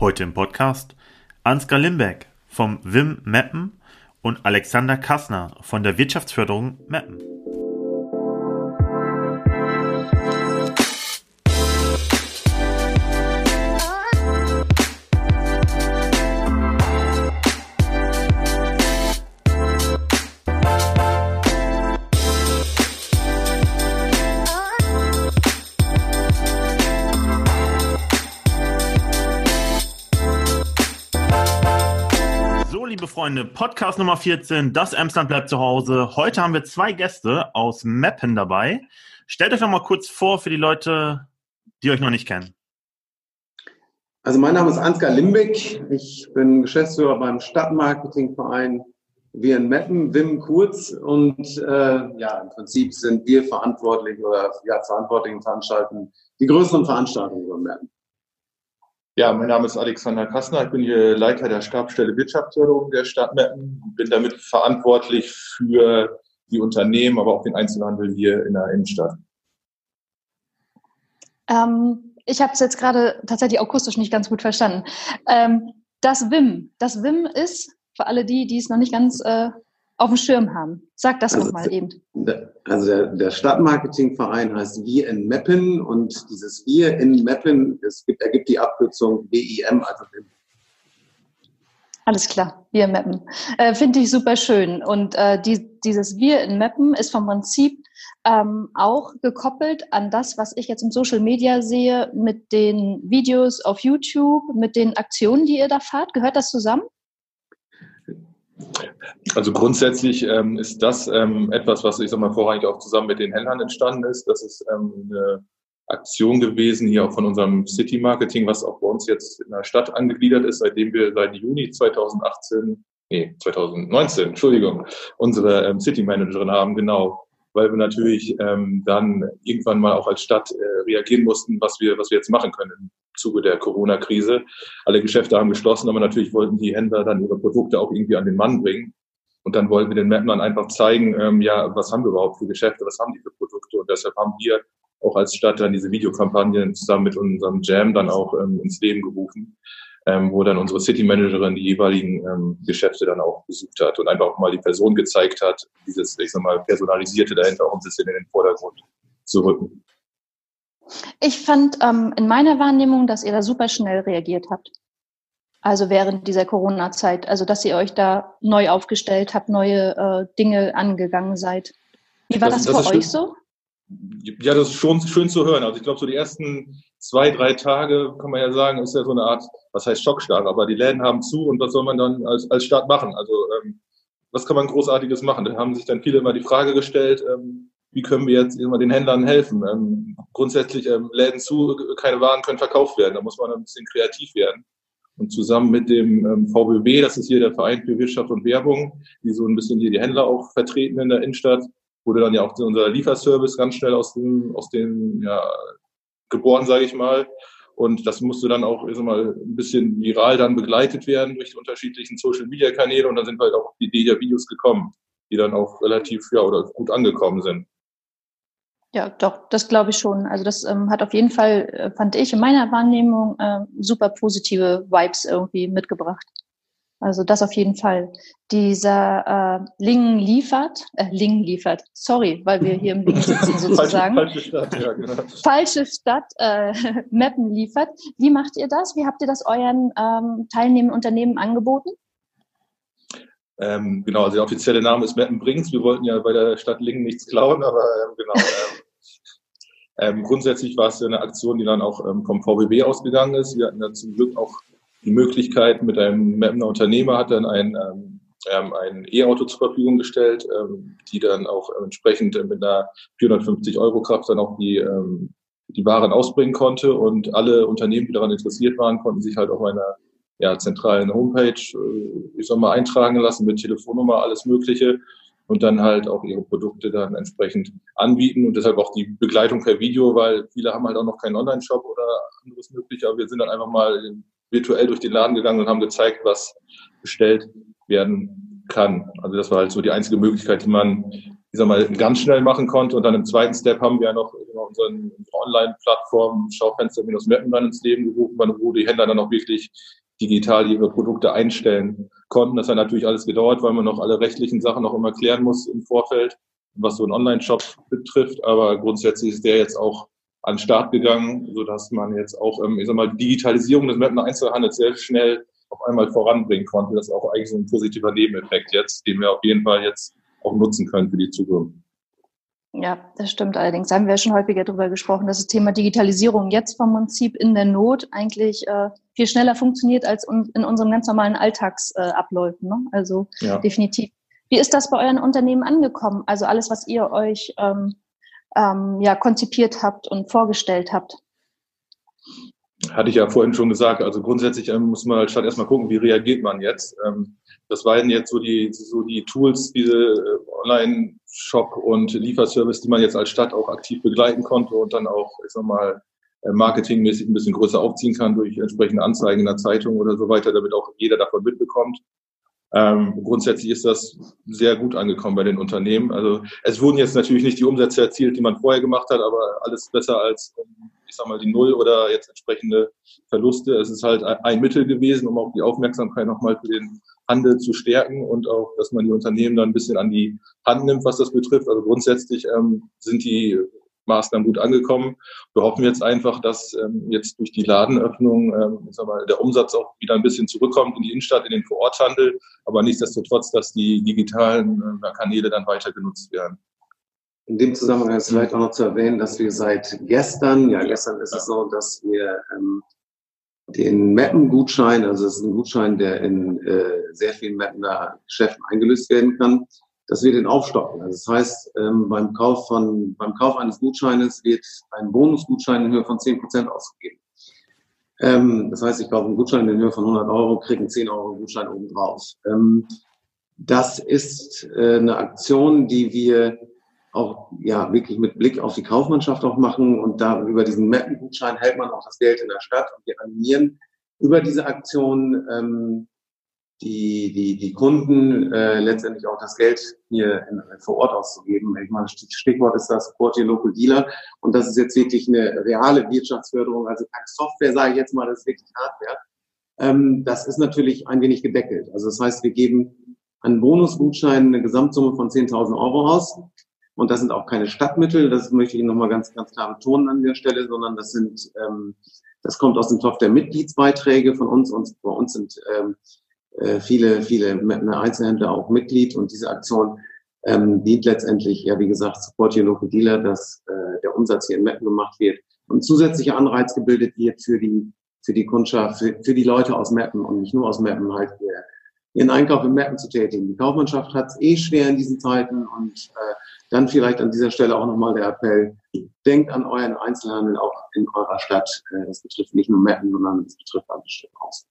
Heute im Podcast Ansgar Limbeck vom WIM Meppen und Alexander Kassner von der Wirtschaftsförderung Meppen. Freunde, Podcast Nummer 14, das Emsland bleibt zu Hause. Heute haben wir zwei Gäste aus Meppen dabei. Stellt euch noch mal kurz vor für die Leute, die euch noch nicht kennen. Also mein Name ist Ansgar Limbeck. Ich bin Geschäftsführer beim Stadtmarketingverein wir in Meppen, Wim Kurz. Und äh, ja, im Prinzip sind wir verantwortlich oder ja, verantwortlichen veranstalten die größeren Veranstaltungen über Meppen. Ja, mein Name ist Alexander Kassner. Ich bin hier Leiter der Stabsstelle Wirtschaftsförderung der Stadt Meppen. Bin damit verantwortlich für die Unternehmen, aber auch den Einzelhandel hier in der Innenstadt. Ähm, ich habe es jetzt gerade tatsächlich akustisch nicht ganz gut verstanden. Ähm, das WIM, das WIM ist für alle die, die es noch nicht ganz äh, auf dem Schirm haben. Sag das also, nochmal eben. Also der, der Stadtmarketingverein heißt Wir in Meppen und dieses Wir in Meppen, es gibt, ergibt die Abkürzung WIM, also. Alles klar, wir in Meppen. Äh, Finde ich super schön. Und äh, die, dieses Wir in Meppen ist vom Prinzip ähm, auch gekoppelt an das, was ich jetzt im Social Media sehe, mit den Videos auf YouTube, mit den Aktionen, die ihr da fahrt. Gehört das zusammen? Also grundsätzlich ähm, ist das ähm, etwas, was ich sag mal vorrangig auch zusammen mit den Händlern entstanden ist. Das ist ähm, eine Aktion gewesen hier auch von unserem City Marketing, was auch bei uns jetzt in der Stadt angegliedert ist, seitdem wir seit Juni 2018, nee, 2019, Entschuldigung, unsere ähm, City Managerin haben, genau weil wir natürlich ähm, dann irgendwann mal auch als Stadt äh, reagieren mussten, was wir, was wir jetzt machen können im Zuge der Corona-Krise. Alle Geschäfte haben geschlossen, aber natürlich wollten die Händler dann ihre Produkte auch irgendwie an den Mann bringen. Und dann wollten wir den Mappern einfach zeigen, ähm, ja, was haben wir überhaupt für Geschäfte, was haben die für Produkte. Und deshalb haben wir auch als Stadt dann diese Videokampagnen zusammen mit unserem Jam dann auch ähm, ins Leben gerufen ähm, wo dann unsere City Managerin die jeweiligen ähm, Geschäfte dann auch besucht hat und einfach auch mal die Person gezeigt hat, dieses, ich sag mal, personalisierte dahinter auch ein bisschen in den Vordergrund zu rücken. Ich fand ähm, in meiner Wahrnehmung, dass ihr da super schnell reagiert habt. Also während dieser Corona-Zeit, also dass ihr euch da neu aufgestellt habt, neue äh, Dinge angegangen seid. Wie war das, das, das für euch so? Ja, das ist schon schön zu hören. Also ich glaube, so die ersten zwei, drei Tage, kann man ja sagen, ist ja so eine Art, was heißt Schockstarre, aber die Läden haben zu und was soll man dann als, als Staat machen? Also ähm, was kann man Großartiges machen? Da haben sich dann viele immer die Frage gestellt, ähm, wie können wir jetzt immer den Händlern helfen? Ähm, grundsätzlich ähm, Läden zu, keine Waren können verkauft werden. Da muss man ein bisschen kreativ werden. Und zusammen mit dem ähm, VBB, das ist hier der Verein für Wirtschaft und Werbung, die so ein bisschen hier die Händler auch vertreten in der Innenstadt, wurde dann ja auch unser Lieferservice ganz schnell aus dem, aus dem ja, geboren, sage ich mal. Und das musste dann auch ich sag mal, ein bisschen viral dann begleitet werden durch die unterschiedlichen Social-Media-Kanäle. Und dann sind halt auch die Idee der Videos gekommen, die dann auch relativ ja, oder gut angekommen sind. Ja, doch, das glaube ich schon. Also das ähm, hat auf jeden Fall, äh, fand ich in meiner Wahrnehmung, äh, super positive Vibes irgendwie mitgebracht. Also das auf jeden Fall. Dieser äh, Lingen liefert, äh, Lingen liefert, sorry, weil wir hier im Lingen sitzen sozusagen. falsche, falsche Stadt, ja, genau. Falsche Stadt, äh, Mappen liefert. Wie macht ihr das? Wie habt ihr das euren ähm, teilnehmenden Unternehmen angeboten? Ähm, genau, also der offizielle Name ist Mappen Brings. Wir wollten ja bei der Stadt Lingen nichts klauen, aber ähm, genau. Ähm, ähm, grundsätzlich war es eine Aktion, die dann auch ähm, vom VBB ausgegangen ist. Wir hatten dann zum Glück auch die Möglichkeit, mit einem Mapner Unternehmer hat dann ein, ähm, ähm, ein E-Auto zur Verfügung gestellt, ähm, die dann auch entsprechend mit einer 450 Euro Kraft dann auch die, ähm, die Waren ausbringen konnte. Und alle Unternehmen, die daran interessiert waren, konnten sich halt auf einer ja, zentralen Homepage, äh, ich soll mal eintragen lassen mit Telefonnummer, alles Mögliche. Und dann halt auch ihre Produkte dann entsprechend anbieten. Und deshalb auch die Begleitung per Video, weil viele haben halt auch noch keinen Online-Shop oder anderes möglich, aber wir sind dann einfach mal virtuell durch den Laden gegangen und haben gezeigt, was bestellt werden kann. Also das war halt so die einzige Möglichkeit, die man ich sag mal, ganz schnell machen konnte. Und dann im zweiten Step haben wir ja noch unseren, unsere Online-Plattform Schaufenster-Mappen dann ins Leben gerufen, wo die Händler dann auch wirklich digital ihre Produkte einstellen konnten. Das hat natürlich alles gedauert, weil man noch alle rechtlichen Sachen noch immer klären muss im Vorfeld, was so einen Online-Shop betrifft. Aber grundsätzlich ist der jetzt auch an den Start gegangen, so dass man jetzt auch, ähm, ich sag mal, Digitalisierung des Mapner Einzelhandels sehr schnell auf einmal voranbringen konnte. Das ist auch eigentlich so ein positiver Nebeneffekt jetzt, den wir auf jeden Fall jetzt auch nutzen können für die Zukunft. Ja, das stimmt allerdings. Da haben wir ja schon häufiger darüber gesprochen, dass das Thema Digitalisierung jetzt vom Prinzip in der Not eigentlich äh, viel schneller funktioniert als in unserem ganz normalen Alltagsabläufen. Äh, ne? Also ja. definitiv. Wie ist das bei euren Unternehmen angekommen? Also alles, was ihr euch ähm, ähm, ja konzipiert habt und vorgestellt habt? Hatte ich ja vorhin schon gesagt. Also grundsätzlich ähm, muss man halt statt erstmal gucken, wie reagiert man jetzt. Ähm, das waren jetzt so die, so die Tools, diese äh, Online-Shop und Lieferservice, die man jetzt als Stadt auch aktiv begleiten konnte und dann auch, ich sag mal, äh, marketingmäßig ein bisschen größer aufziehen kann durch entsprechende Anzeigen in der Zeitung oder so weiter, damit auch jeder davon mitbekommt. Ähm, grundsätzlich ist das sehr gut angekommen bei den Unternehmen. Also es wurden jetzt natürlich nicht die Umsätze erzielt, die man vorher gemacht hat, aber alles besser als, ich sag mal, die Null oder jetzt entsprechende Verluste. Es ist halt ein Mittel gewesen, um auch die Aufmerksamkeit nochmal für den Handel zu stärken und auch, dass man die Unternehmen dann ein bisschen an die Hand nimmt, was das betrifft. Also grundsätzlich ähm, sind die Maßnahmen gut angekommen. Wir hoffen jetzt einfach, dass ähm, jetzt durch die Ladenöffnung ähm, ich sag mal, der Umsatz auch wieder ein bisschen zurückkommt in die Innenstadt, in den Vororthandel, aber nichtsdestotrotz, dass die digitalen äh, Kanäle dann weiter genutzt werden. In dem Zusammenhang ist vielleicht auch noch zu erwähnen, dass wir seit gestern, ja gestern ist es so, dass wir ähm, den Mappen-Gutschein, also es ist ein Gutschein, der in äh, sehr vielen Mappener Geschäften eingelöst werden kann, dass wir den aufstocken. Also das heißt, ähm, beim, Kauf von, beim Kauf eines Gutscheines wird ein Bonusgutschein in Höhe von 10% ausgegeben. Ähm, das heißt, ich kaufe einen Gutschein in Höhe von 100 Euro, kriege einen 10 Euro Gutschein obendrauf. Ähm, das ist äh, eine Aktion, die wir auch ja wirklich mit Blick auf die Kaufmannschaft auch machen und da über diesen Mappengutschein hält man auch das Geld in der Stadt und wir animieren über diese Aktion ähm, die, die, die Kunden äh, letztendlich auch das Geld hier in, vor Ort auszugeben. Ich meine, Stichwort ist das Support Your Local Dealer. Und das ist jetzt wirklich eine reale Wirtschaftsförderung, also keine Software, sage ich jetzt mal, das ist wirklich Hardware. Ähm, das ist natürlich ein wenig gedeckelt. Also das heißt, wir geben einen Bonusgutschein eine Gesamtsumme von 10.000 Euro aus. Und das sind auch keine Stadtmittel, das möchte ich nochmal ganz, ganz klar betonen an der Stelle, sondern das sind, ähm, das kommt aus dem Topf der Mitgliedsbeiträge von uns und bei uns sind ähm, äh, viele, viele Einzelhändler auch Mitglied und diese Aktion ähm, dient letztendlich, ja wie gesagt, Support Your Local Dealer, dass äh, der Umsatz hier in Meppen gemacht wird und zusätzlicher Anreiz gebildet wird für die für die Kundschaft, für, für die Leute aus Meppen und nicht nur aus Meppen halt hier ihren Einkauf in Meppen zu tätigen. Die Kaufmannschaft hat es eh schwer in diesen Zeiten und äh, dann vielleicht an dieser Stelle auch nochmal der Appell, denkt an euren Einzelhandel auch in eurer Stadt. Äh, das betrifft nicht nur Meppen, sondern es betrifft alle Städte aus.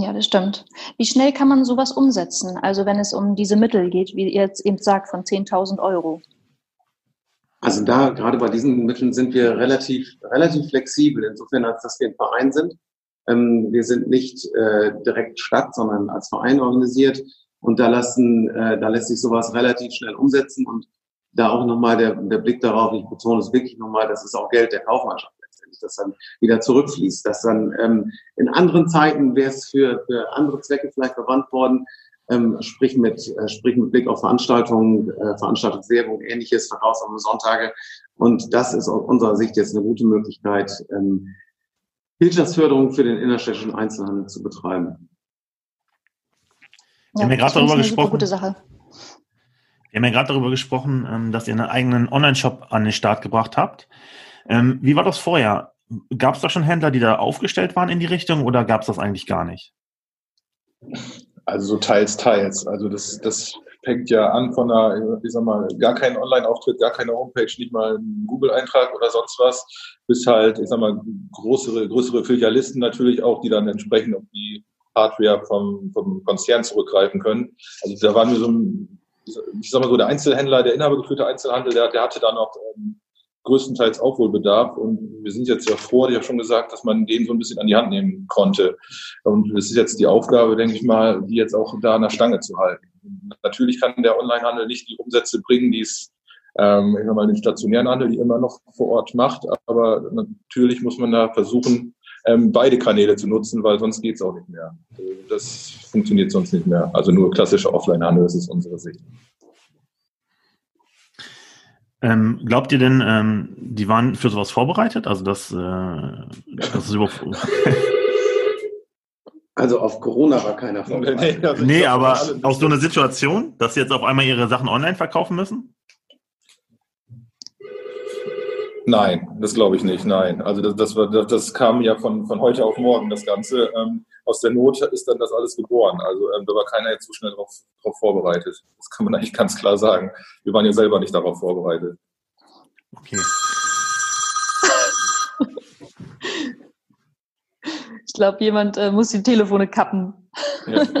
Ja, das stimmt. Wie schnell kann man sowas umsetzen? Also wenn es um diese Mittel geht, wie ihr jetzt eben sagt, von 10.000 Euro. Also da, gerade bei diesen Mitteln sind wir relativ, relativ flexibel, insofern als dass wir ein Verein sind. Ähm, wir sind nicht äh, direkt Stadt, sondern als Verein organisiert. Und da lassen, äh, da lässt sich sowas relativ schnell umsetzen und da auch nochmal der, der Blick darauf, ich betone es wirklich nochmal, das ist auch Geld der Kaufmannschaft das dann wieder zurückfließt. Das dann ähm, in anderen Zeiten wäre es für, für andere Zwecke vielleicht verwandt worden, ähm, sprich mit äh, sprich mit Blick auf Veranstaltungen, äh, Veranstaltungswerbung, ähnliches, Verkaufs am Sonntage. Und das ist aus unserer Sicht jetzt eine gute Möglichkeit, ähm, Wirtschaftsförderung für den innerstädtischen Einzelhandel zu betreiben. Ja, wir haben ja gerade darüber gesprochen. Gute Sache. Wir haben ja gerade darüber gesprochen, ähm, dass ihr einen eigenen Online-Shop an den Start gebracht habt. Ähm, wie war das vorher? Gab es da schon Händler, die da aufgestellt waren in die Richtung oder gab es das eigentlich gar nicht? Also so teils, teils. Also das, das fängt ja an von einer, ich sag mal, gar keinen Online-Auftritt, gar keine Homepage, nicht mal ein Google-Eintrag oder sonst was, bis halt, ich sag mal, größere, größere Filialisten natürlich auch, die dann entsprechend auf die Hardware vom, vom Konzern zurückgreifen können. Also da waren wir so ein, ich sag mal so, der Einzelhändler, der inhabergeführte Einzelhandel, der, der hatte da noch ähm, größtenteils Aufholbedarf. Und wir sind jetzt ja froh, ich habe schon gesagt, dass man den so ein bisschen an die Hand nehmen konnte. Und es ist jetzt die Aufgabe, denke ich mal, die jetzt auch da an der Stange zu halten. natürlich kann der Onlinehandel nicht die Umsätze bringen, die es ähm, ich sag mal, den stationären Handel, die immer noch vor Ort macht. Aber natürlich muss man da versuchen, ähm, beide Kanäle zu nutzen, weil sonst geht es auch nicht mehr. Das funktioniert sonst nicht mehr. Also nur klassischer Offline-Handel, das ist unsere Sicht. Ähm, glaubt ihr denn, ähm, die waren für sowas vorbereitet? Also dass, äh, das ist überhaupt. Also auf Corona war keiner vorbereitet. Nee, also nee aber aus so einer Situation, dass sie jetzt auf einmal ihre Sachen online verkaufen müssen? Nein, das glaube ich nicht. Nein, also das, das, war, das, das kam ja von, von heute auf morgen. Das Ganze ähm, aus der Not ist dann das alles geboren. Also ähm, da war keiner jetzt so schnell darauf vorbereitet. Das kann man eigentlich ganz klar sagen. Wir waren ja selber nicht darauf vorbereitet. Okay. Ich glaube, jemand äh, muss die Telefone kappen. Ja.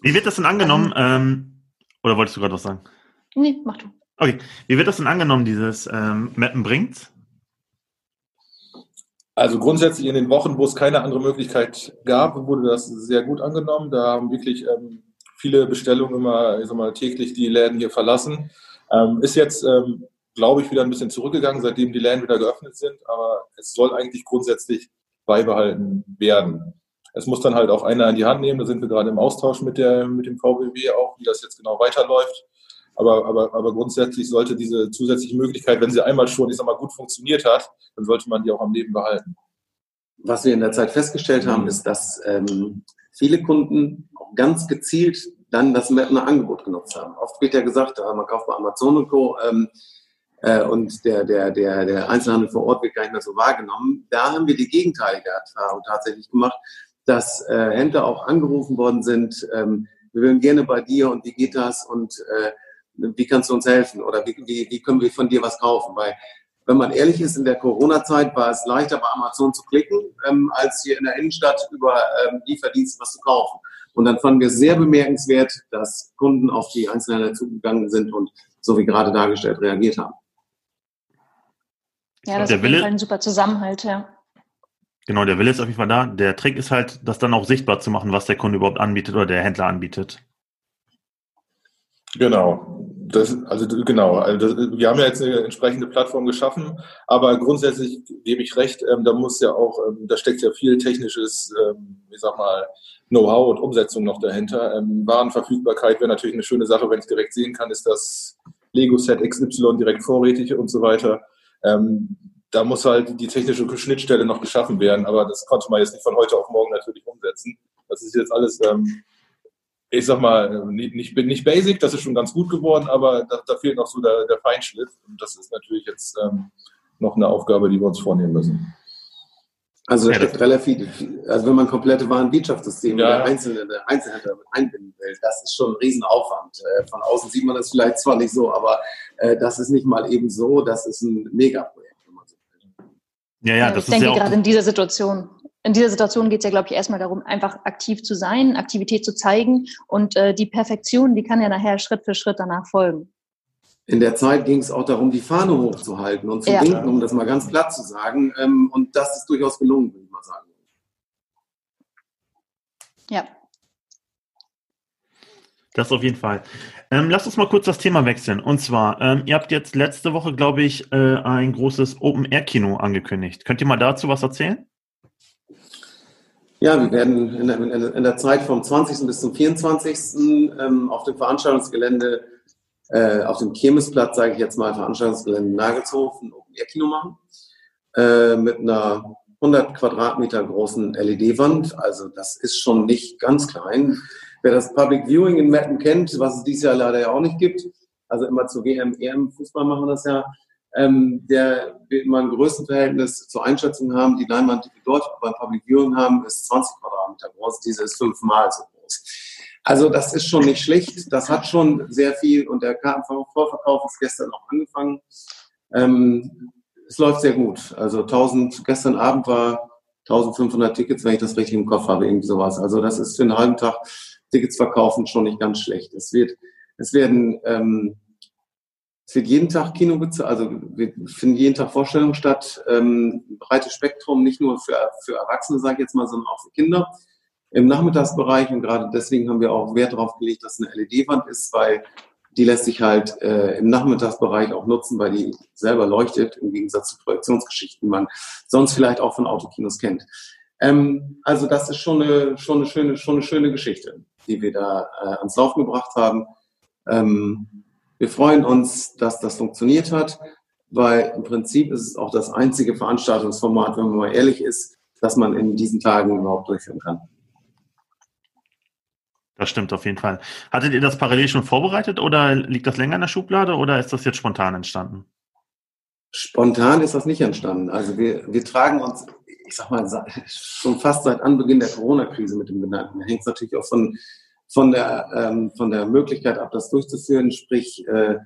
Wie wird das denn angenommen? Ähm, oder wolltest du gerade was sagen? Nee, mach du. Okay. Wie wird das denn angenommen, dieses ähm, Mappen bringt? Also grundsätzlich in den Wochen, wo es keine andere Möglichkeit gab, wurde das sehr gut angenommen. Da haben wirklich ähm, viele Bestellungen immer, ich sag mal, täglich die Läden hier verlassen. Ähm, ist jetzt, ähm, glaube ich, wieder ein bisschen zurückgegangen, seitdem die Läden wieder geöffnet sind. Aber es soll eigentlich grundsätzlich beibehalten werden. Es muss dann halt auch einer in die Hand nehmen. Da sind wir gerade im Austausch mit, der, mit dem VBW auch, wie das jetzt genau weiterläuft. Aber, aber, aber grundsätzlich sollte diese zusätzliche Möglichkeit, wenn sie einmal schon, ich sag mal, gut funktioniert hat, dann sollte man die auch am Leben behalten. Was wir in der Zeit festgestellt haben, ist, dass ähm, viele Kunden ganz gezielt dann das Mapner Angebot genutzt haben. Oft wird ja gesagt, man kauft bei Amazon und Co. Ähm, äh, und der, der, der, der Einzelhandel vor Ort wird gar nicht mehr so wahrgenommen. Da haben wir die gegenteilige Erfahrung tatsächlich gemacht, dass äh, Händler auch angerufen worden sind, ähm, wir würden gerne bei dir und wie geht das und äh, wie kannst du uns helfen oder wie, wie, wie können wir von dir was kaufen? Weil, wenn man ehrlich ist, in der Corona-Zeit war es leichter bei Amazon zu klicken, ähm, als hier in der Innenstadt über ähm, Lieferdienste was zu kaufen. Und dann fanden wir sehr bemerkenswert, dass Kunden auf die Einzelhändler zugegangen sind und so wie gerade dargestellt reagiert haben. Ja, das ist auf jeden Fall ein super Zusammenhalt, ja. Genau, der Wille ist auf jeden Fall da. Der Trick ist halt, das dann auch sichtbar zu machen, was der Kunde überhaupt anbietet oder der Händler anbietet. Genau. Das, also genau, also das, wir haben ja jetzt eine entsprechende Plattform geschaffen, aber grundsätzlich gebe ich recht, ähm, da muss ja auch, ähm, da steckt ja viel technisches, ähm, ich sag mal, Know-how und Umsetzung noch dahinter. Ähm, Warenverfügbarkeit wäre natürlich eine schöne Sache, wenn ich direkt sehen kann, ist das Lego-Set XY direkt vorrätig und so weiter. Ähm, da muss halt die technische Schnittstelle noch geschaffen werden, aber das konnte man jetzt nicht von heute auf morgen natürlich umsetzen. Das ist jetzt alles ähm, ich sag mal, nicht, nicht basic, das ist schon ganz gut geworden, aber da, da fehlt noch so der, der Feinschliff. Und das ist natürlich jetzt ähm, noch eine Aufgabe, die wir uns vornehmen müssen. Also da steckt relativ, also wenn man komplette Warenwirtschaftssysteme ja. der Einzelhändler einbinden will, das ist schon ein Riesenaufwand. Äh, von außen sieht man das vielleicht zwar nicht so, aber äh, das ist nicht mal eben so, das ist ein Megaprojekt. Ja, ja, das ich ist denke ja auch gerade in dieser Situation in dieser Situation geht es ja, glaube ich, erstmal darum, einfach aktiv zu sein, Aktivität zu zeigen und äh, die Perfektion, die kann ja nachher Schritt für Schritt danach folgen. In der Zeit ging es auch darum, die Fahne hochzuhalten und zu ja. winken, um das mal ganz platt zu sagen. Ähm, und das ist durchaus gelungen, würde ich mal sagen. Ja. Das auf jeden Fall. Ähm, lasst uns mal kurz das Thema wechseln. Und zwar, ähm, ihr habt jetzt letzte Woche, glaube ich, äh, ein großes Open-Air-Kino angekündigt. Könnt ihr mal dazu was erzählen? Ja, wir werden in der, in der, Zeit vom 20. bis zum 24. Ähm, auf dem Veranstaltungsgelände, äh, auf dem Kirmesplatz, sage ich jetzt mal, Veranstaltungsgelände Nagelshofen Open-Air-Kino machen. Äh, mit einer 100 Quadratmeter großen LED-Wand. Also das ist schon nicht ganz klein. Wer das Public Viewing in Metten kennt, was es dieses Jahr leider ja auch nicht gibt, also immer zu WM, EM Fußball machen das ja, ähm, der wird mal ein Größenverhältnis zur Einschätzung haben. Die Leinwand, die wir dort beim Public Viewing haben, ist 20 Quadratmeter groß. Diese ist fünfmal so groß. Also das ist schon nicht schlecht. Das hat schon sehr viel und der Kartenvorverkauf ist gestern auch angefangen. Ähm, es läuft sehr gut. Also 1000, gestern Abend war 1500 Tickets, wenn ich das richtig im Kopf habe, irgendwie sowas. Also das ist für einen halben Tag Tickets verkaufen schon nicht ganz schlecht. Es wird, es werden ähm, es wird jeden Tag Kino also wir finden jeden Tag Vorstellungen statt. Ähm, breites Spektrum, nicht nur für, für Erwachsene, sage ich jetzt mal, sondern auch für Kinder. im Nachmittagsbereich und gerade deswegen haben wir auch Wert darauf gelegt, dass eine LED-Wand ist, weil die lässt sich halt äh, im Nachmittagsbereich auch nutzen, weil die selber leuchtet, im Gegensatz zu Projektionsgeschichten, die man sonst vielleicht auch von Autokinos kennt. Ähm, also das ist schon eine, schon eine schöne, schon eine schöne Geschichte, die wir da äh, ans Laufen gebracht haben. Ähm, wir freuen uns, dass das funktioniert hat, weil im Prinzip ist es auch das einzige Veranstaltungsformat, wenn man mal ehrlich ist, das man in diesen Tagen überhaupt durchführen kann. Das stimmt auf jeden Fall. Hattet ihr das parallel schon vorbereitet oder liegt das länger in der Schublade oder ist das jetzt spontan entstanden? Spontan ist das nicht entstanden. Also wir, wir tragen uns, ich sag mal, schon fast seit Anbeginn der Corona-Krise mit dem Genannten. Da hängt es natürlich auch von, von, der, ähm, von der Möglichkeit ab, das durchzuführen, sprich äh,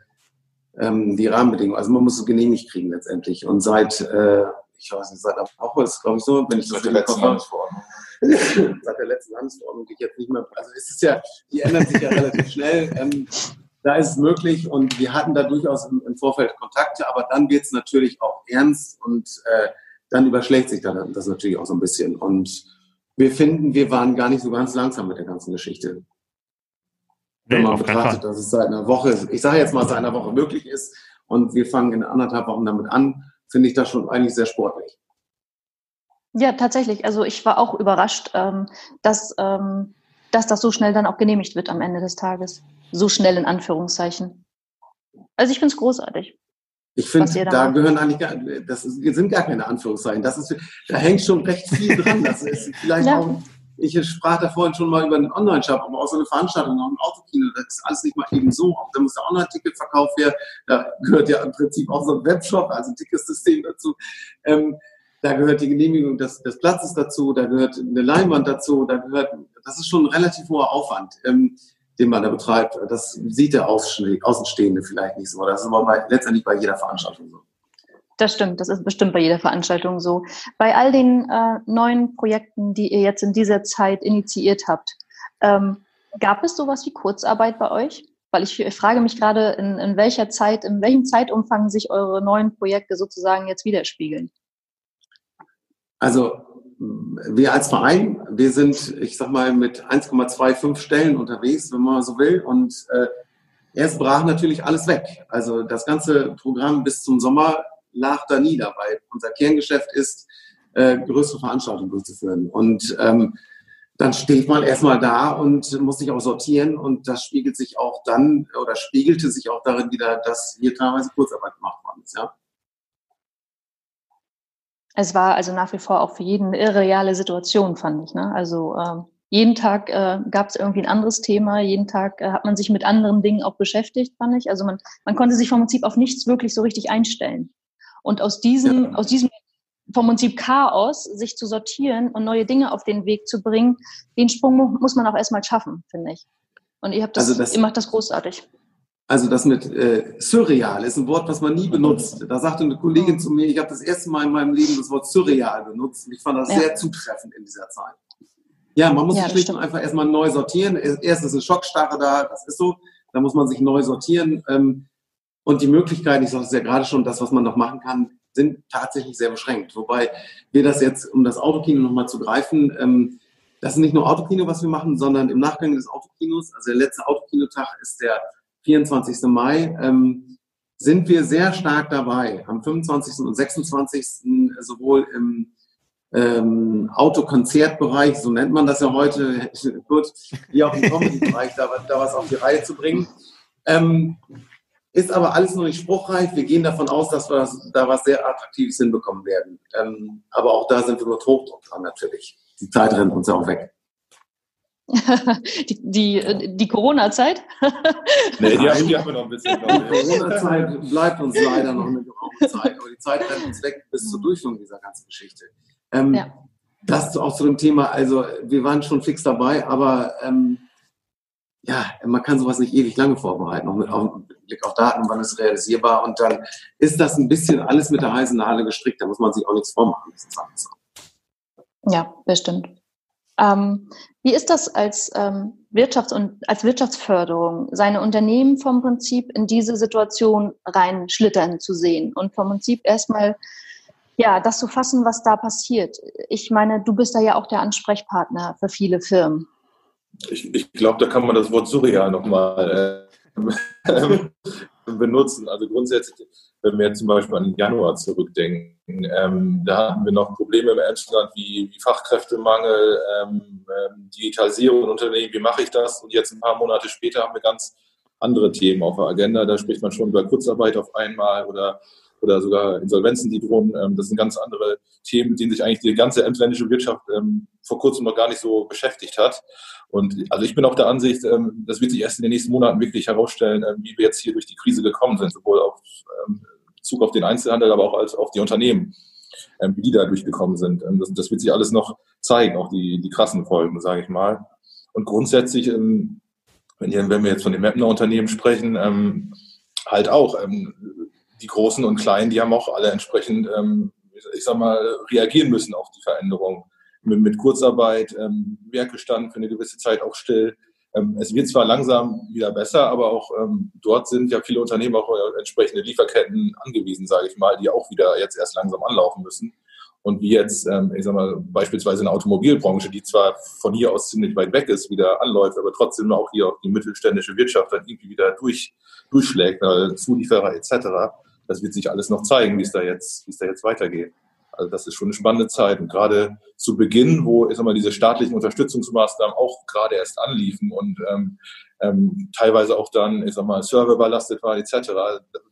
ähm, die Rahmenbedingungen. Also man muss es genehmigt kriegen letztendlich. Und seit, äh, ich weiß nicht, seit einer Woche ist glaube ich so, wenn ich das seit der letzten Landesverordnung. seit der letzten Landesverordnung, die ich jetzt nicht mehr, also es ist ja, die ändert sich ja relativ schnell. Ähm, da ist es möglich und wir hatten da durchaus im, im Vorfeld Kontakte, aber dann wird es natürlich auch ernst und äh, dann überschlägt sich dann das natürlich auch so ein bisschen. Und wir finden, wir waren gar nicht so ganz langsam mit der ganzen Geschichte. Wenn man betrachtet, dass es seit einer Woche, ich sage jetzt mal, seit einer Woche möglich ist und wir fangen in anderthalb Wochen damit an, finde ich das schon eigentlich sehr sportlich. Ja, tatsächlich. Also ich war auch überrascht, ähm, dass, ähm, dass das so schnell dann auch genehmigt wird am Ende des Tages. So schnell in Anführungszeichen. Also ich finde es großartig. Ich finde, da macht. gehören eigentlich gar, das sind gar keine Anführungszeichen. Das ist, da hängt schon recht viel dran. Das ist vielleicht ja. auch, ich sprach da vorhin schon mal über einen Online-Shop, aber auch so eine Veranstaltung, auch ein Autokino, das ist alles nicht mal eben so. Auch da muss der Online-Ticketverkauf her, da gehört ja im Prinzip auch so ein Webshop, also ein Ticketsystem dazu. Ähm, da gehört die Genehmigung des, des Platzes dazu, da gehört eine Leinwand dazu, da gehört, das ist schon ein relativ hoher Aufwand, ähm, den man da betreibt. Das sieht der Außenstehende vielleicht nicht so. Das ist aber bei, letztendlich bei jeder Veranstaltung so. Das stimmt, das ist bestimmt bei jeder Veranstaltung so. Bei all den äh, neuen Projekten, die ihr jetzt in dieser Zeit initiiert habt, ähm, gab es sowas wie Kurzarbeit bei euch? Weil ich, ich frage mich gerade, in, in welcher Zeit, in welchem Zeitumfang sich eure neuen Projekte sozusagen jetzt widerspiegeln. Also wir als Verein, wir sind, ich sag mal, mit 1,25 Stellen unterwegs, wenn man so will. Und äh, erst brach natürlich alles weg. Also das ganze Programm bis zum Sommer lag da nieder, weil unser Kerngeschäft ist, äh, größere Veranstaltungen durchzuführen. Und ähm, dann steht man erstmal da und muss sich auch sortieren und das spiegelt sich auch dann oder spiegelte sich auch darin wieder, dass hier teilweise Kurzarbeit gemacht worden ist, ja. Es war also nach wie vor auch für jeden eine irreale Situation, fand ich. Ne? Also ähm, jeden Tag äh, gab es irgendwie ein anderes Thema, jeden Tag äh, hat man sich mit anderen Dingen auch beschäftigt, fand ich. Also man, man konnte sich vom Prinzip auf nichts wirklich so richtig einstellen. Und aus diesem, ja. aus diesem vom Prinzip Chaos sich zu sortieren und neue Dinge auf den Weg zu bringen, den Sprung muss man auch erstmal schaffen, finde ich. Und ihr habt das, also das, ihr macht das großartig. Also das mit äh, surreal ist ein Wort, was man nie benutzt. Da sagte eine Kollegin zu mir, ich habe das erste Mal in meinem Leben das Wort surreal benutzt. Und ich fand das ja. sehr zutreffend in dieser Zeit. Ja, man muss ja, sich schlicht und einfach erstmal neu sortieren. Erst ist eine Schockstarre da, das ist so. Da muss man sich neu sortieren. Ähm, und die Möglichkeiten, ich sage es ja gerade schon, das, was man noch machen kann, sind tatsächlich sehr beschränkt. Wobei wir das jetzt, um das Autokino nochmal zu greifen, ähm, das ist nicht nur Autokino, was wir machen, sondern im Nachgang des Autokinos, also der letzte Autokinotag ist der 24. Mai, ähm, sind wir sehr stark dabei. Am 25. und 26. sowohl im ähm, Autokonzertbereich, so nennt man das ja heute, gut, wie auch im Comedy-Bereich, da, da was auf die Reihe zu bringen. Ähm, ist aber alles noch nicht spruchreif. Wir gehen davon aus, dass wir da was sehr Attraktives hinbekommen werden. Ähm, aber auch da sind wir mit Hochdruck dran natürlich. Die Zeit rennt uns ja auch weg. die, die, die Corona-Zeit? nee, die, haben, die haben wir noch ein bisschen. Die Corona-Zeit bleibt uns leider noch eine geraume Zeit, aber die Zeit rennt uns weg bis zur Durchführung dieser ganzen Geschichte. Ähm, ja. Das auch zu dem Thema, also wir waren schon fix dabei, aber ähm, ja, man kann sowas nicht ewig lange vorbereiten, auch mit Blick auf Daten, wann ist realisierbar und dann ist das ein bisschen alles mit der heißen Nadel gestrickt, da muss man sich auch nichts vormachen. Ja, bestimmt. Ähm, wie ist das als ähm, Wirtschafts- und als Wirtschaftsförderung, seine Unternehmen vom Prinzip in diese Situation reinschlittern zu sehen und vom Prinzip erstmal ja, das zu fassen, was da passiert. Ich meine, du bist da ja auch der Ansprechpartner für viele Firmen. Ich, ich glaube, da kann man das Wort surreal nochmal äh, benutzen. Also grundsätzlich, wenn wir jetzt zum Beispiel an den Januar zurückdenken, ähm, da hatten wir noch Probleme im Emsland wie, wie Fachkräftemangel, ähm, ähm, Digitalisierung in Unternehmen, wie mache ich das? Und jetzt ein paar Monate später haben wir ganz andere Themen auf der Agenda. Da spricht man schon über Kurzarbeit auf einmal oder oder sogar Insolvenzen, die drohen. Ähm, das sind ganz andere Themen, mit denen sich eigentlich die ganze emsländische Wirtschaft ähm, vor kurzem noch gar nicht so beschäftigt hat. Und also ich bin auch der Ansicht, ähm, das wird sich erst in den nächsten Monaten wirklich herausstellen, wie wir jetzt hier durch die Krise gekommen sind, sowohl auf Bezug auf den Einzelhandel, aber auch als auf die Unternehmen, wie die da durchgekommen sind. Das, das wird sich alles noch zeigen, auch die, die krassen Folgen, sage ich mal. Und grundsätzlich, wenn, wir jetzt von den Mapner Unternehmen sprechen, halt auch die Großen und Kleinen, die haben auch alle entsprechend, ähm, ich sag mal, reagieren müssen auf die Veränderung. Mit, mit Kurzarbeit, ähm, Werkbestand für eine gewisse Zeit auch still. Ähm, es wird zwar langsam wieder besser, aber auch ähm, dort sind ja viele Unternehmen auch entsprechende Lieferketten angewiesen, sage ich mal, die auch wieder jetzt erst langsam anlaufen müssen. Und wie jetzt, ähm, ich sag mal, beispielsweise eine Automobilbranche, die zwar von hier aus ziemlich weit weg ist, wieder anläuft, aber trotzdem auch hier auf die mittelständische Wirtschaft dann irgendwie wieder durch, durchschlägt, äh, Zulieferer etc das wird sich alles noch zeigen, wie es da jetzt, weitergeht. Also das ist schon eine spannende Zeit. Und gerade zu Beginn, wo ich sag mal, diese staatlichen Unterstützungsmaßnahmen auch gerade erst anliefen und ähm, ähm, teilweise auch dann, ich sag mal, Server überlastet waren etc.,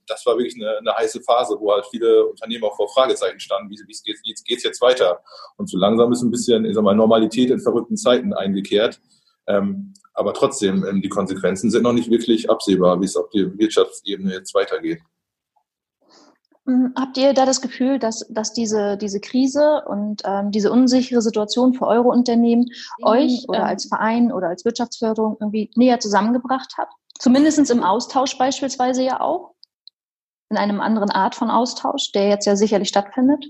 das war wirklich eine, eine heiße Phase, wo halt viele Unternehmen auch vor Fragezeichen standen, wie, wie geht es jetzt weiter? Und so langsam ist ein bisschen, ich sag mal, Normalität in verrückten Zeiten eingekehrt. Ähm, aber trotzdem, ähm, die Konsequenzen sind noch nicht wirklich absehbar, wie es auf der Wirtschaftsebene jetzt weitergeht. Hm, habt ihr da das Gefühl, dass, dass diese, diese Krise und ähm, diese unsichere Situation für eure Unternehmen euch oder als Verein oder als Wirtschaftsförderung irgendwie näher zusammengebracht hat? Zumindest im Austausch beispielsweise ja auch? In einem anderen Art von Austausch, der jetzt ja sicherlich stattfindet?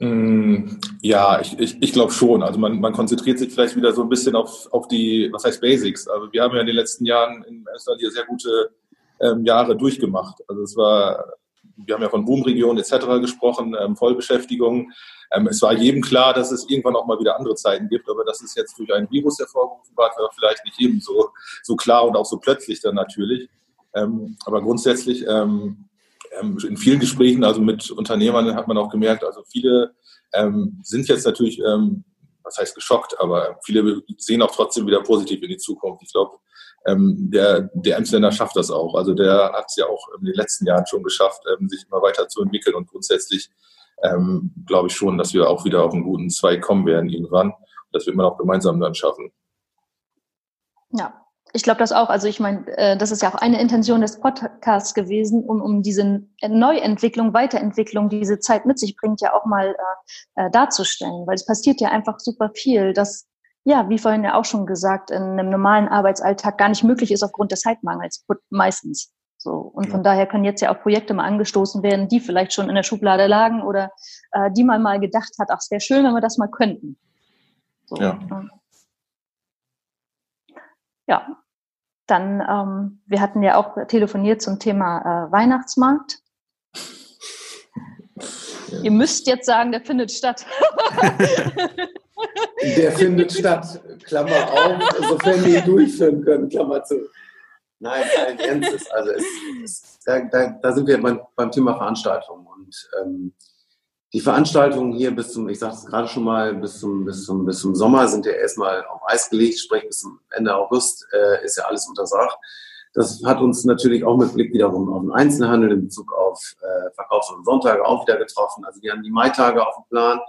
Hm, ja, ich, ich, ich glaube schon. Also man, man konzentriert sich vielleicht wieder so ein bisschen auf, auf die, was heißt Basics. Also wir haben ja in den letzten Jahren in Estland hier sehr gute ähm, Jahre durchgemacht. Also es war wir haben ja von Boomregionen etc. gesprochen, ähm, Vollbeschäftigung. Ähm, es war jedem klar, dass es irgendwann auch mal wieder andere Zeiten gibt, aber dass es jetzt durch ein Virus hervorgerufen war, war vielleicht nicht jedem so, so klar und auch so plötzlich dann natürlich. Ähm, aber grundsätzlich ähm, ähm, in vielen Gesprächen, also mit Unternehmern, hat man auch gemerkt, also viele ähm, sind jetzt natürlich was heißt geschockt, aber viele sehen auch trotzdem wieder positiv in die Zukunft. Ich glaube, ähm, der, der Emsländer schafft das auch. Also der hat es ja auch in den letzten Jahren schon geschafft, ähm, sich immer weiter zu entwickeln und grundsätzlich ähm, glaube ich schon, dass wir auch wieder auf einen guten Zweig kommen werden irgendwann. Das wird man auch gemeinsam dann schaffen. Ja, ich glaube das auch. Also ich meine, äh, das ist ja auch eine Intention des Podcasts gewesen, um, um diese Neuentwicklung, Weiterentwicklung, die diese Zeit mit sich bringt, ja auch mal äh, äh darzustellen. Weil es passiert ja einfach super viel, dass ja, wie vorhin ja auch schon gesagt, in einem normalen Arbeitsalltag gar nicht möglich ist aufgrund des Zeitmangels meistens. So. Und ja. von daher können jetzt ja auch Projekte mal angestoßen werden, die vielleicht schon in der Schublade lagen oder äh, die man mal gedacht hat, ach, es wäre schön, wenn wir das mal könnten. So, ja. ja. Dann, ähm, wir hatten ja auch telefoniert zum Thema äh, Weihnachtsmarkt. Ja. Ihr müsst jetzt sagen, der findet statt. Der findet statt, Klammer auf, sofern wir ihn durchführen können, Klammer zu. Nein, allen Ernstes. Also es, es, da, da, da, sind wir beim, beim Thema Veranstaltungen. Und ähm, die Veranstaltungen hier bis zum, ich sagte es gerade schon mal, bis zum, bis, zum, bis zum Sommer sind ja erstmal auf Eis gelegt, sprich bis zum Ende August äh, ist ja alles untersagt. Das hat uns natürlich auch mit Blick wiederum auf den Einzelhandel in Bezug auf äh, Verkaufs- und Sonntage auch wieder getroffen. Also wir haben die Maitage auf dem Plan.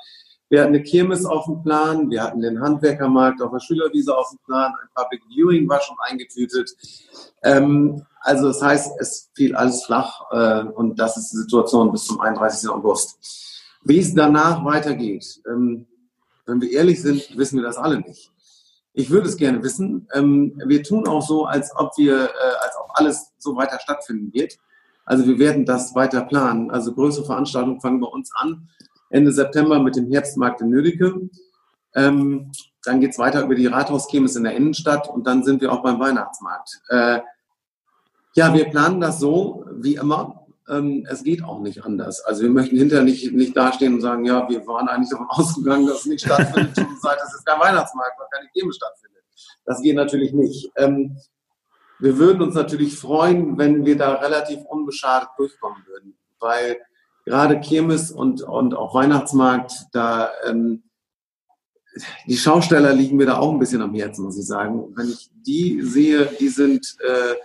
Wir hatten eine Kirmes auf dem Plan, wir hatten den Handwerkermarkt auf der Schülerwiese auf dem Plan, ein Public Viewing war schon eingetütet. Ähm, also das heißt, es fiel alles flach äh, und das ist die Situation bis zum 31. August. Wie es danach weitergeht, ähm, wenn wir ehrlich sind, wissen wir das alle nicht. Ich würde es gerne wissen. Ähm, wir tun auch so, als ob wir, äh, als ob alles so weiter stattfinden wird. Also wir werden das weiter planen. Also größere Veranstaltungen fangen bei uns an. Ende September mit dem Herbstmarkt in Nödeke. Ähm, dann geht es weiter über die Rathauskirmes in der Innenstadt und dann sind wir auch beim Weihnachtsmarkt. Äh, ja, wir planen das so, wie immer. Ähm, es geht auch nicht anders. Also wir möchten hinterher nicht, nicht dastehen und sagen, ja, wir waren eigentlich davon ausgegangen, dass es nicht stattfindet, seit es ist kein Weihnachtsmarkt, weil keine Game stattfindet. Das geht natürlich nicht. Ähm, wir würden uns natürlich freuen, wenn wir da relativ unbeschadet durchkommen würden, weil gerade Kirmes und, und auch Weihnachtsmarkt, da ähm, die Schausteller liegen mir da auch ein bisschen am Herzen, muss ich sagen. Wenn ich die sehe, die sind äh,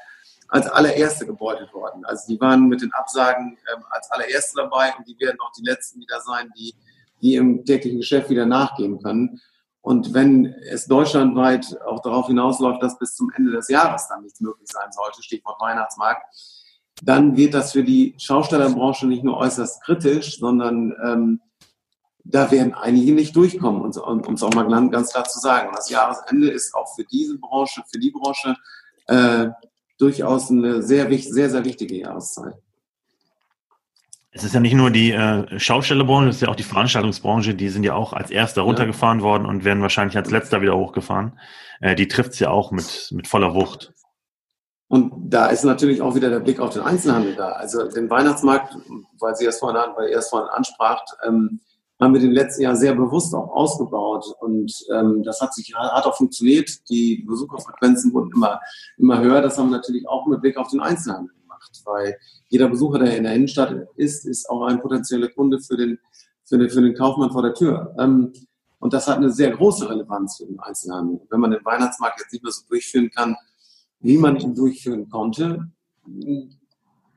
als allererste gebeutelt worden. Also die waren mit den Absagen ähm, als allererste dabei und die werden auch die letzten wieder sein, die, die im täglichen Geschäft wieder nachgehen können. Und wenn es deutschlandweit auch darauf hinausläuft, dass bis zum Ende des Jahres dann nichts möglich sein sollte, Stichwort Weihnachtsmarkt, dann wird das für die Schaustellerbranche nicht nur äußerst kritisch, sondern ähm, da werden einige nicht durchkommen, um es auch mal ganz klar zu sagen. Das Jahresende ist auch für diese Branche, für die Branche äh, durchaus eine sehr, sehr, sehr wichtige Jahreszeit. Es ist ja nicht nur die äh, Schaustellerbranche, es ist ja auch die Veranstaltungsbranche, die sind ja auch als erster runtergefahren ja. worden und werden wahrscheinlich als letzter wieder hochgefahren. Äh, die trifft es ja auch mit, mit voller Wucht. Und da ist natürlich auch wieder der Blick auf den Einzelhandel da. Also den Weihnachtsmarkt, weil Sie es vorhin, weil ihr es vorhin anspracht, ähm, haben wir den letzten Jahr sehr bewusst auch ausgebaut. Und ähm, das hat sich hat auch funktioniert. Die Besucherfrequenzen wurden immer, immer höher. Das haben wir natürlich auch mit Blick auf den Einzelhandel gemacht, weil jeder Besucher, der in der Innenstadt ist, ist auch ein potenzieller Kunde für den, für den, für den Kaufmann vor der Tür. Ähm, und das hat eine sehr große Relevanz für den Einzelhandel. Wenn man den Weihnachtsmarkt jetzt nicht mehr so durchführen kann, wie man ihn durchführen konnte,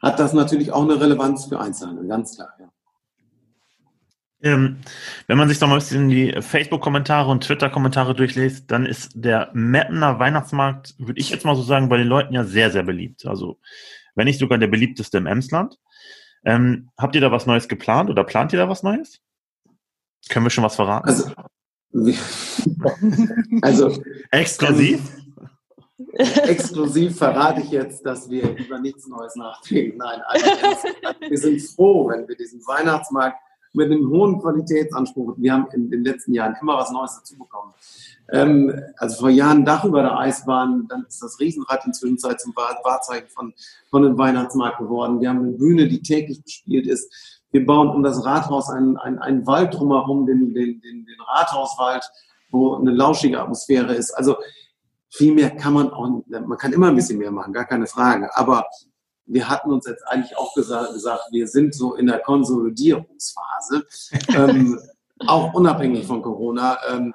hat das natürlich auch eine Relevanz für Einzelhandel, ganz klar. Ja. Ähm, wenn man sich doch mal ein bisschen die Facebook-Kommentare und Twitter-Kommentare durchliest, dann ist der Mappener Weihnachtsmarkt, würde ich jetzt mal so sagen, bei den Leuten ja sehr, sehr beliebt. Also, wenn nicht sogar der beliebteste im Emsland. Ähm, habt ihr da was Neues geplant oder plant ihr da was Neues? Können wir schon was verraten? Also, also exklusiv? Exklusiv verrate ich jetzt, dass wir über nichts Neues nachdenken. Nein, also wir sind froh, wenn wir diesen Weihnachtsmarkt mit einem hohen Qualitätsanspruch. Wir haben in den letzten Jahren immer was Neues dazu bekommen. Ähm, also vor Jahren Dach über der Eisbahn, dann ist das Riesenrad inzwischen zum Wahrzeichen von, von dem Weihnachtsmarkt geworden. Wir haben eine Bühne, die täglich bespielt ist. Wir bauen um das Rathaus einen, einen, einen Wald drumherum, den, den, den, den Rathauswald, wo eine lauschige Atmosphäre ist. Also viel mehr kann man auch, man kann immer ein bisschen mehr machen, gar keine Frage. Aber wir hatten uns jetzt eigentlich auch gesagt, gesagt wir sind so in der Konsolidierungsphase, ähm, auch unabhängig von Corona. Ähm,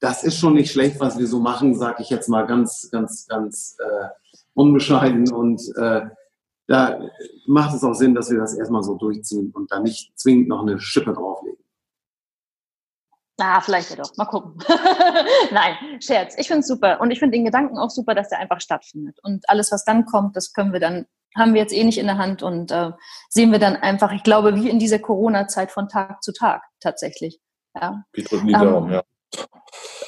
das ist schon nicht schlecht, was wir so machen, sage ich jetzt mal ganz, ganz, ganz äh, unbescheiden. Und äh, da macht es auch Sinn, dass wir das erstmal so durchziehen und da nicht zwingend noch eine Schippe drauflegen. Ah, vielleicht ja doch. Mal gucken. Nein, Scherz. Ich finde es super. Und ich finde den Gedanken auch super, dass der einfach stattfindet. Und alles, was dann kommt, das können wir dann haben wir jetzt eh nicht in der Hand und äh, sehen wir dann einfach, ich glaube, wie in dieser Corona-Zeit von Tag zu Tag tatsächlich. Ja. Wir drücken die Daumen, ähm, ja.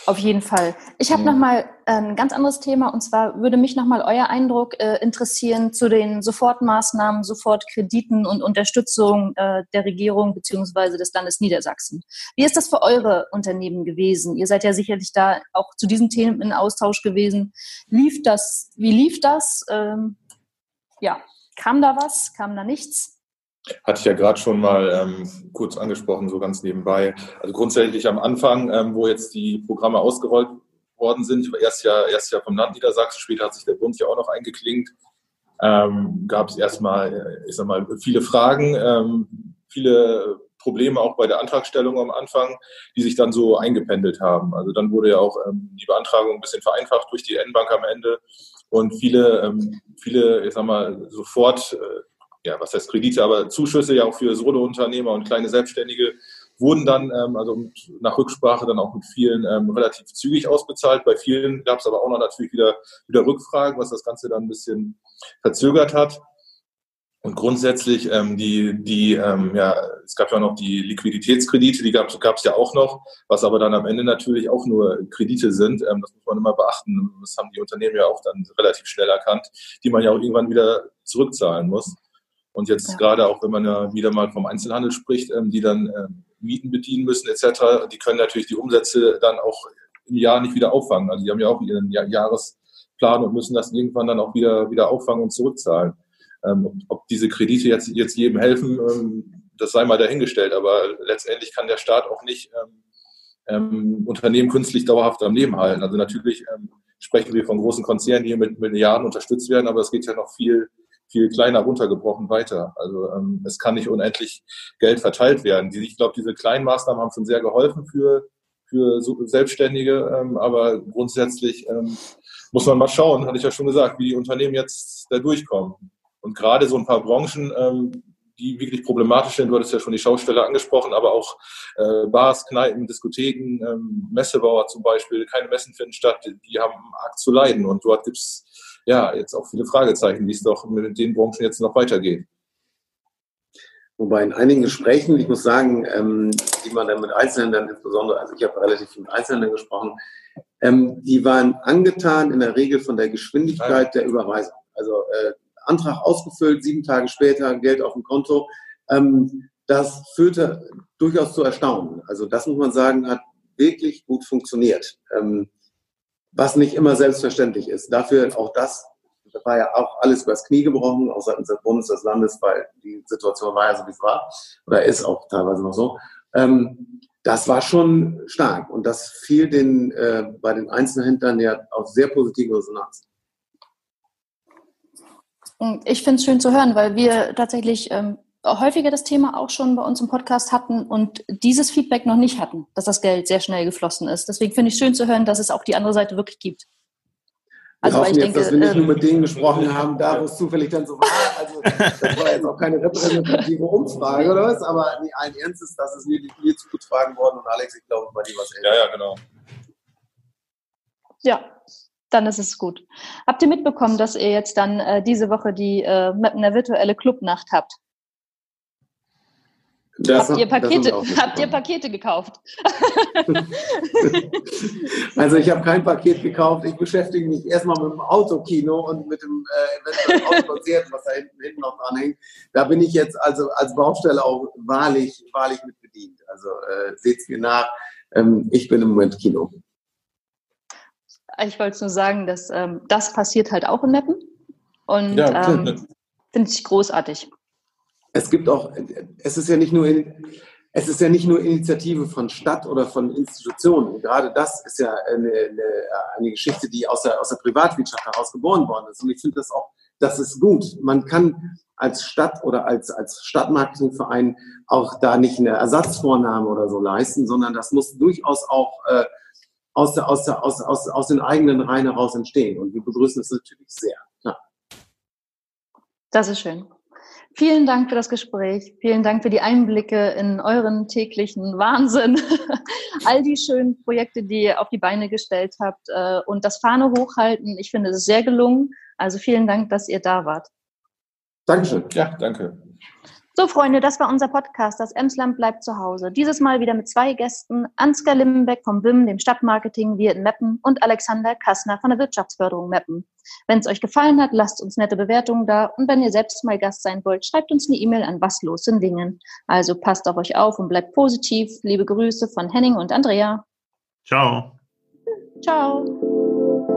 Auf jeden Fall. Ich habe mhm. nochmal ein ganz anderes Thema und zwar würde mich nochmal euer Eindruck äh, interessieren zu den Sofortmaßnahmen, Sofortkrediten und Unterstützung äh, der Regierung beziehungsweise des Landes Niedersachsen. Wie ist das für eure Unternehmen gewesen? Ihr seid ja sicherlich da auch zu diesen Themen in Austausch gewesen. Lief das, wie lief das? Ähm, ja, kam da was, kam da nichts? Hatte ich ja gerade schon mal ähm, kurz angesprochen, so ganz nebenbei. Also grundsätzlich am Anfang, ähm, wo jetzt die Programme ausgerollt worden sind, erst ja, erst ja vom Land Niedersachsen, später hat sich der Bund ja auch noch eingeklinkt, ähm, gab es erstmal, äh, ich sag mal, viele Fragen, ähm, viele Probleme auch bei der Antragstellung am Anfang, die sich dann so eingependelt haben. Also dann wurde ja auch ähm, die Beantragung ein bisschen vereinfacht durch die N-Bank am Ende und viele, ähm, viele, ich sag mal, sofort, äh, ja, was heißt Kredite, aber Zuschüsse ja auch für Solo-Unternehmer und kleine Selbstständige wurden dann, ähm, also nach Rücksprache dann auch mit vielen ähm, relativ zügig ausbezahlt. Bei vielen gab es aber auch noch natürlich wieder, wieder Rückfragen, was das Ganze dann ein bisschen verzögert hat. Und grundsätzlich ähm, die, die ähm, ja, es gab ja noch die Liquiditätskredite, die gab es ja auch noch, was aber dann am Ende natürlich auch nur Kredite sind. Ähm, das muss man immer beachten. Das haben die Unternehmen ja auch dann relativ schnell erkannt, die man ja auch irgendwann wieder zurückzahlen muss. Und jetzt ja. gerade auch, wenn man ja wieder mal vom Einzelhandel spricht, ähm, die dann ähm, Mieten bedienen müssen etc., die können natürlich die Umsätze dann auch im Jahr nicht wieder auffangen. Also die haben ja auch ihren Jahresplan und müssen das irgendwann dann auch wieder, wieder auffangen und zurückzahlen. Ähm, ob diese Kredite jetzt, jetzt jedem helfen, ähm, das sei mal dahingestellt. Aber letztendlich kann der Staat auch nicht ähm, ähm, Unternehmen künstlich dauerhaft am Leben halten. Also natürlich ähm, sprechen wir von großen Konzernen, die hier mit Milliarden unterstützt werden, aber es geht ja noch viel, viel kleiner runtergebrochen weiter. Also ähm, es kann nicht unendlich Geld verteilt werden. Ich glaube, diese kleinen Maßnahmen haben schon sehr geholfen für, für Selbstständige, ähm, aber grundsätzlich ähm, muss man mal schauen, hatte ich ja schon gesagt, wie die Unternehmen jetzt da durchkommen. Und gerade so ein paar Branchen, ähm, die wirklich problematisch sind. Du hattest ja schon die Schausteller angesprochen, aber auch äh, Bars, Kneipen, Diskotheken, ähm, Messebauer zum Beispiel, keine Messen finden statt, die haben arg zu leiden. Und dort gibt's ja jetzt auch viele Fragezeichen, wie es doch mit den Branchen jetzt noch weitergeht. Wobei in einigen Gesprächen, ich muss sagen, ähm, die man dann mit Einzelhändlern insbesondere, also ich habe relativ viel mit Einzelhändlern gesprochen, ähm, die waren angetan in der Regel von der Geschwindigkeit der Überweisung. Also äh, Antrag ausgefüllt, sieben Tage später Geld auf dem Konto. Ähm, das führte durchaus zu Erstaunen. Also das muss man sagen, hat wirklich gut funktioniert. Ähm, was nicht immer selbstverständlich ist. Dafür auch das, das war ja auch alles übers Knie gebrochen, auch seitens des Bundes, des Landes, weil die Situation war ja so, wie es war, oder ist auch teilweise noch so. Ähm, das war schon stark und das fiel den, äh, bei den Einzelhändlern ja auf sehr positive Resonanz. Ich finde es schön zu hören, weil wir tatsächlich ähm, häufiger das Thema auch schon bei uns im Podcast hatten und dieses Feedback noch nicht hatten, dass das Geld sehr schnell geflossen ist. Deswegen finde ich es schön zu hören, dass es auch die andere Seite wirklich gibt. Also, wir hoffen jetzt, denke, dass wir nicht nur mit denen gesprochen haben, da wo es zufällig dann so war. Also, das war jetzt auch keine repräsentative Umfrage oder was, aber nee, allen Ernstes, das ist mir, mir zugetragen worden und Alex, ich glaube, bei dir was ähnliches. Ja, ja, genau. Ja, dann ist es gut. Habt ihr mitbekommen, dass ihr jetzt dann äh, diese Woche die äh, eine virtuelle Clubnacht habt? Das habt, ihr Pakete, habt ihr Pakete gekauft? also ich habe kein Paket gekauft. Ich beschäftige mich erstmal mit dem Autokino und mit dem äh, Autokonzert, was da hinten, hinten noch dran hängt. Da bin ich jetzt also als Baustelle auch wahrlich, wahrlich mit bedient. Also äh, seht es mir nach. Ähm, ich bin im Moment Kino. Ich wollte nur sagen, dass ähm, das passiert halt auch in Meppen. Und ja, ähm, finde ich großartig. Es gibt auch, es ist ja nicht nur, es ist ja nicht nur Initiative von Stadt oder von Institutionen. gerade das ist ja eine, eine, eine Geschichte, die aus der, aus der Privatwirtschaft heraus geboren worden ist. Und ich finde das auch, das ist gut. Man kann als Stadt oder als, als Stadtmarketingverein auch da nicht eine Ersatzvornahme oder so leisten, sondern das muss durchaus auch äh, aus, der, aus, der, aus, aus, aus den eigenen Reihen heraus entstehen. Und wir begrüßen es natürlich sehr. Ja. Das ist schön. Vielen Dank für das Gespräch. Vielen Dank für die Einblicke in euren täglichen Wahnsinn. All die schönen Projekte, die ihr auf die Beine gestellt habt äh, und das Fahne hochhalten. Ich finde, es ist sehr gelungen. Also vielen Dank, dass ihr da wart. Dankeschön. Ja, danke. So, Freunde, das war unser Podcast. Das Emsland bleibt zu Hause. Dieses Mal wieder mit zwei Gästen. Ansgar Limmenbeck vom WIM, dem Stadtmarketing wir in Meppen und Alexander Kassner von der Wirtschaftsförderung Meppen. Wenn es euch gefallen hat, lasst uns nette Bewertungen da. Und wenn ihr selbst mal Gast sein wollt, schreibt uns eine E-Mail an was los in Dingen. Also passt auf euch auf und bleibt positiv. Liebe Grüße von Henning und Andrea. Ciao. Ciao.